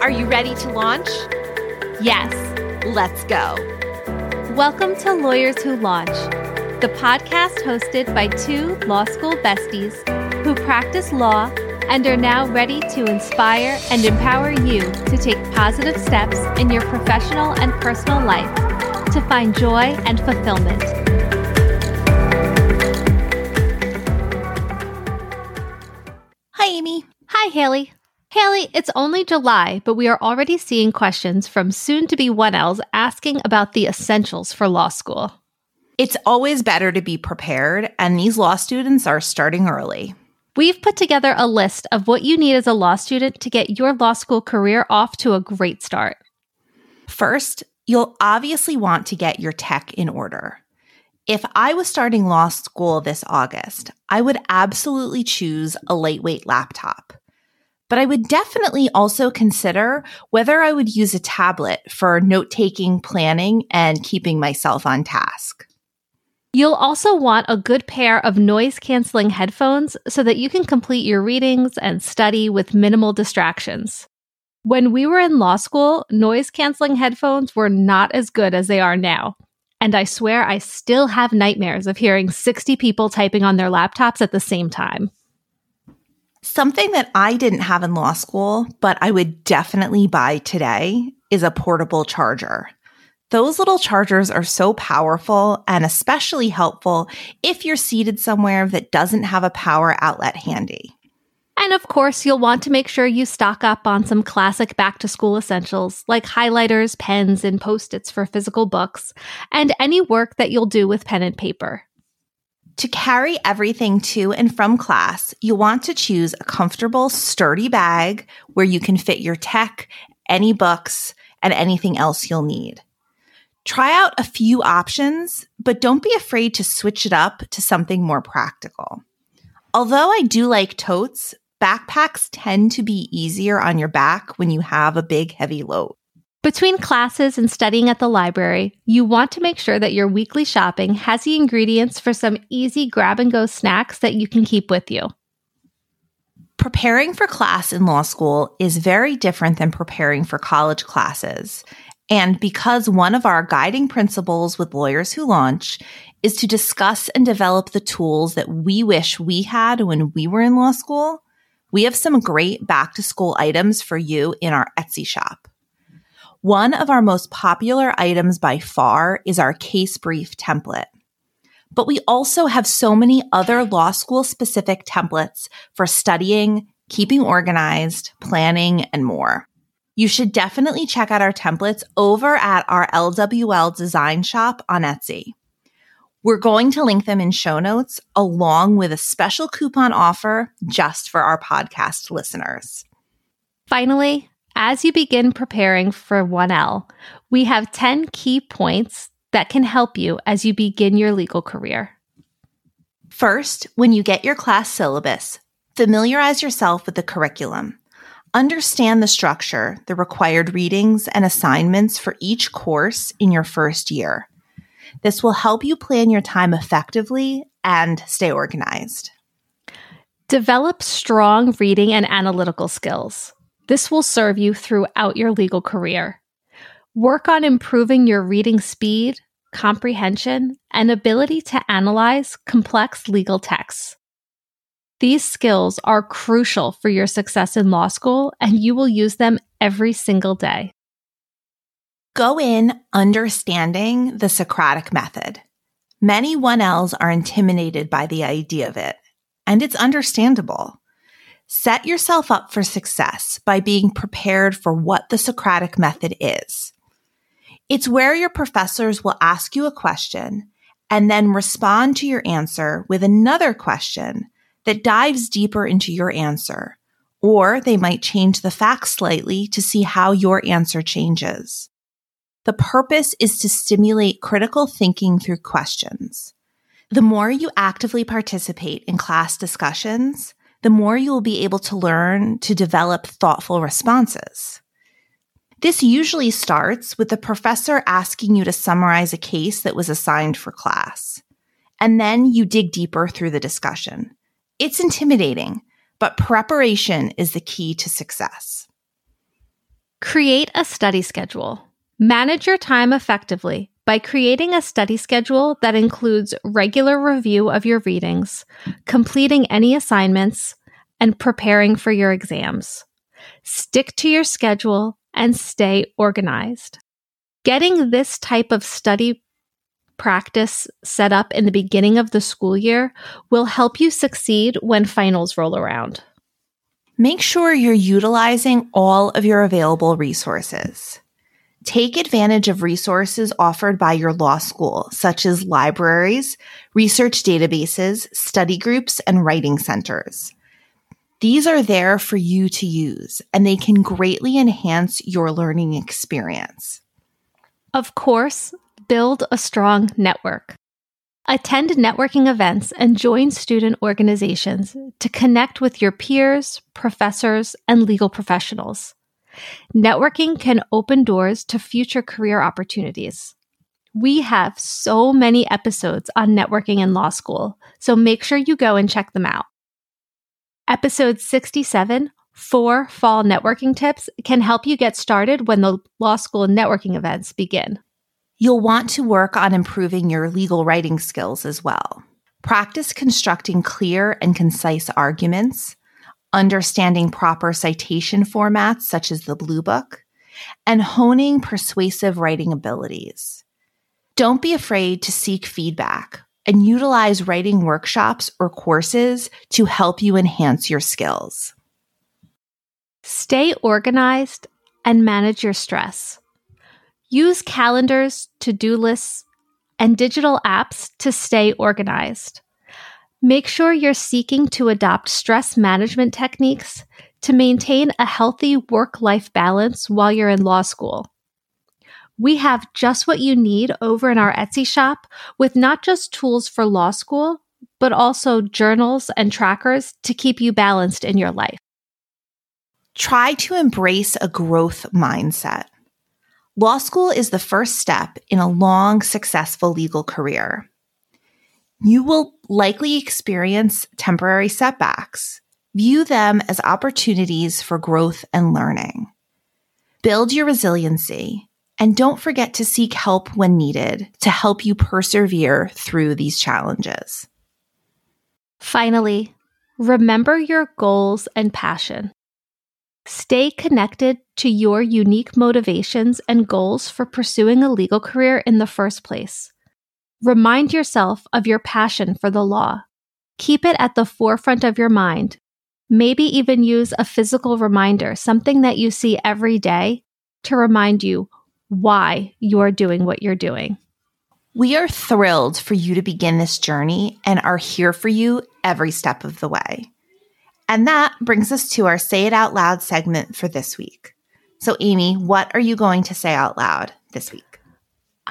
Are you ready to launch? Yes, let's go. Welcome to Lawyers Who Launch, the podcast hosted by two law school besties who practice law and are now ready to inspire and empower you to take positive steps in your professional and personal life to find joy and fulfillment. Hi, Amy. Hi, Haley. Haley, it's only July, but we are already seeing questions from soon to be 1Ls asking about the essentials for law school. It's always better to be prepared, and these law students are starting early. We've put together a list of what you need as a law student to get your law school career off to a great start. First, you'll obviously want to get your tech in order. If I was starting law school this August, I would absolutely choose a lightweight laptop. But I would definitely also consider whether I would use a tablet for note taking, planning, and keeping myself on task. You'll also want a good pair of noise canceling headphones so that you can complete your readings and study with minimal distractions. When we were in law school, noise canceling headphones were not as good as they are now. And I swear I still have nightmares of hearing 60 people typing on their laptops at the same time. Something that I didn't have in law school, but I would definitely buy today is a portable charger. Those little chargers are so powerful and especially helpful if you're seated somewhere that doesn't have a power outlet handy. And of course, you'll want to make sure you stock up on some classic back to school essentials like highlighters, pens, and post its for physical books, and any work that you'll do with pen and paper. To carry everything to and from class, you'll want to choose a comfortable, sturdy bag where you can fit your tech, any books, and anything else you'll need. Try out a few options, but don't be afraid to switch it up to something more practical. Although I do like totes, backpacks tend to be easier on your back when you have a big, heavy load. Between classes and studying at the library, you want to make sure that your weekly shopping has the ingredients for some easy grab and go snacks that you can keep with you. Preparing for class in law school is very different than preparing for college classes. And because one of our guiding principles with lawyers who launch is to discuss and develop the tools that we wish we had when we were in law school, we have some great back to school items for you in our Etsy shop. One of our most popular items by far is our case brief template. But we also have so many other law school specific templates for studying, keeping organized, planning, and more. You should definitely check out our templates over at our LWL design shop on Etsy. We're going to link them in show notes along with a special coupon offer just for our podcast listeners. Finally, as you begin preparing for 1L, we have 10 key points that can help you as you begin your legal career. First, when you get your class syllabus, familiarize yourself with the curriculum. Understand the structure, the required readings, and assignments for each course in your first year. This will help you plan your time effectively and stay organized. Develop strong reading and analytical skills. This will serve you throughout your legal career. Work on improving your reading speed, comprehension, and ability to analyze complex legal texts. These skills are crucial for your success in law school, and you will use them every single day. Go in understanding the Socratic method. Many 1Ls are intimidated by the idea of it, and it's understandable. Set yourself up for success by being prepared for what the Socratic method is. It's where your professors will ask you a question and then respond to your answer with another question that dives deeper into your answer, or they might change the facts slightly to see how your answer changes. The purpose is to stimulate critical thinking through questions. The more you actively participate in class discussions, the more you will be able to learn to develop thoughtful responses. This usually starts with the professor asking you to summarize a case that was assigned for class. And then you dig deeper through the discussion. It's intimidating, but preparation is the key to success. Create a study schedule. Manage your time effectively by creating a study schedule that includes regular review of your readings, completing any assignments, and preparing for your exams. Stick to your schedule and stay organized. Getting this type of study practice set up in the beginning of the school year will help you succeed when finals roll around. Make sure you're utilizing all of your available resources. Take advantage of resources offered by your law school, such as libraries, research databases, study groups, and writing centers. These are there for you to use, and they can greatly enhance your learning experience. Of course, build a strong network. Attend networking events and join student organizations to connect with your peers, professors, and legal professionals. Networking can open doors to future career opportunities. We have so many episodes on networking in law school, so make sure you go and check them out. Episode 67 Four Fall Networking Tips can help you get started when the law school networking events begin. You'll want to work on improving your legal writing skills as well. Practice constructing clear and concise arguments, understanding proper citation formats such as the Bluebook, and honing persuasive writing abilities. Don't be afraid to seek feedback and utilize writing workshops or courses to help you enhance your skills. Stay organized and manage your stress. Use calendars, to do lists, and digital apps to stay organized. Make sure you're seeking to adopt stress management techniques to maintain a healthy work life balance while you're in law school. We have just what you need over in our Etsy shop with not just tools for law school, but also journals and trackers to keep you balanced in your life. Try to embrace a growth mindset. Law school is the first step in a long, successful legal career. You will likely experience temporary setbacks. View them as opportunities for growth and learning. Build your resiliency and don't forget to seek help when needed to help you persevere through these challenges. Finally, remember your goals and passion. Stay connected to your unique motivations and goals for pursuing a legal career in the first place. Remind yourself of your passion for the law. Keep it at the forefront of your mind. Maybe even use a physical reminder, something that you see every day, to remind you why you're doing what you're doing. We are thrilled for you to begin this journey and are here for you every step of the way. And that brings us to our Say It Out Loud segment for this week. So, Amy, what are you going to say out loud this week?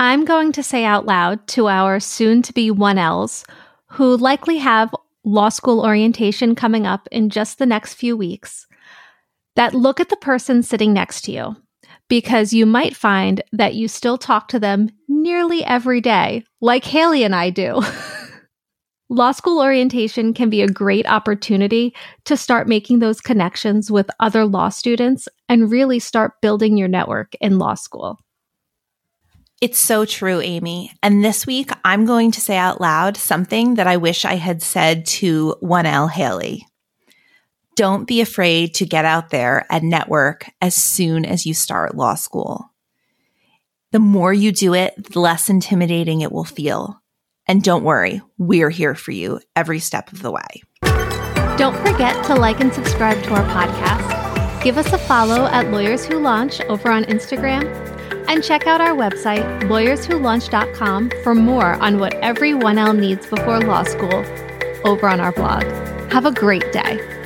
I'm going to say out loud to our soon to be 1Ls who likely have law school orientation coming up in just the next few weeks that look at the person sitting next to you because you might find that you still talk to them nearly every day, like Haley and I do. Law school orientation can be a great opportunity to start making those connections with other law students and really start building your network in law school. It's so true, Amy. And this week, I'm going to say out loud something that I wish I had said to 1L Haley. Don't be afraid to get out there and network as soon as you start law school. The more you do it, the less intimidating it will feel. And don't worry, we're here for you every step of the way. Don't forget to like and subscribe to our podcast. Give us a follow at Lawyers Who Launch over on Instagram. And check out our website, lawyerswholaunch.com, for more on what every 1L needs before law school over on our blog. Have a great day.